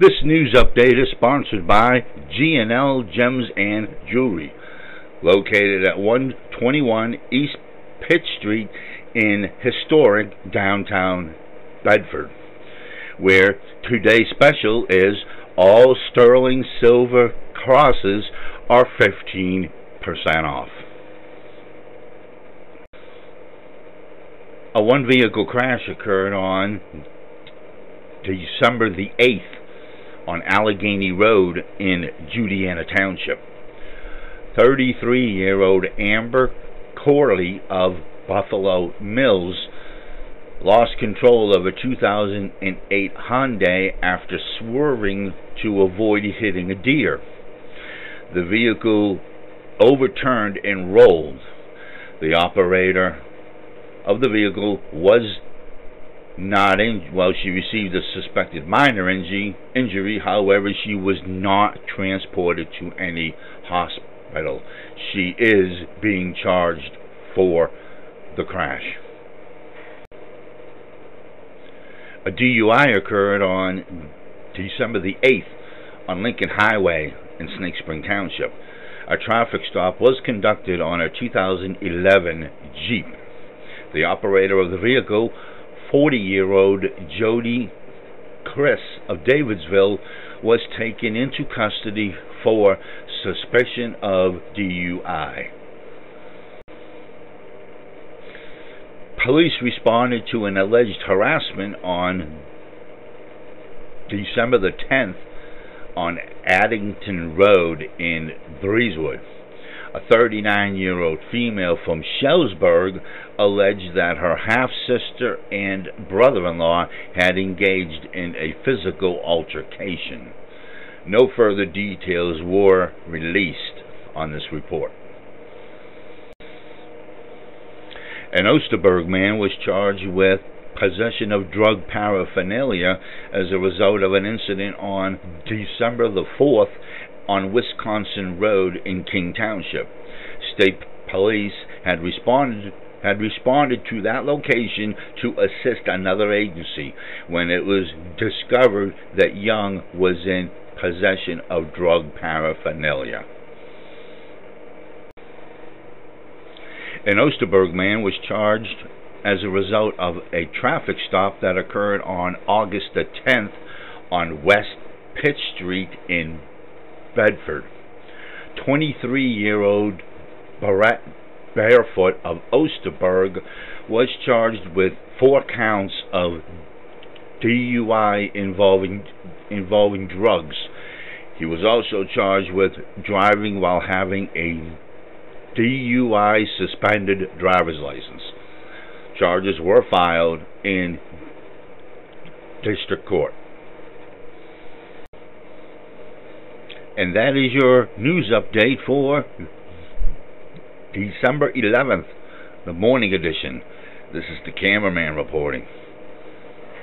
This news update is sponsored by G&L Gems and Jewelry, located at 121 East Pitt Street in historic downtown Bedford, where today's special is all sterling silver crosses are 15% off. A one vehicle crash occurred on December the 8th on Allegheny Road in Juniata Township. 33 year old Amber Corley of Buffalo Mills lost control of a 2008 Hyundai after swerving to avoid hitting a deer. The vehicle overturned and rolled. The operator of the vehicle was not in well she received a suspected minor injury injury. However she was not transported to any hospital. She is being charged for the crash. A DUI occurred on December the 8th on Lincoln Highway in Snake Spring Township. A traffic stop was conducted on a 2011 Jeep. The operator of the vehicle 40 year old Jody Chris of Davidsville was taken into custody for suspicion of DUI. Police responded to an alleged harassment on December the 10th on Addington Road in Breezewood a 39 year old female from Schellsburg alleged that her half sister and brother in law had engaged in a physical altercation. No further details were released on this report. An Osterburg man was charged with possession of drug paraphernalia as a result of an incident on December the 4th on Wisconsin Road in King Township. State police had responded had responded to that location to assist another agency when it was discovered that Young was in possession of drug paraphernalia. An Osterburg man was charged as a result of a traffic stop that occurred on August the 10th on West Pitt Street in Bedford. 23 year old Barrett Barefoot of Osterburg was charged with four counts of DUI involving involving drugs. He was also charged with driving while having a DUI suspended driver's license. Charges were filed in district court. And that is your news update for December 11th, the morning edition. This is the cameraman reporting.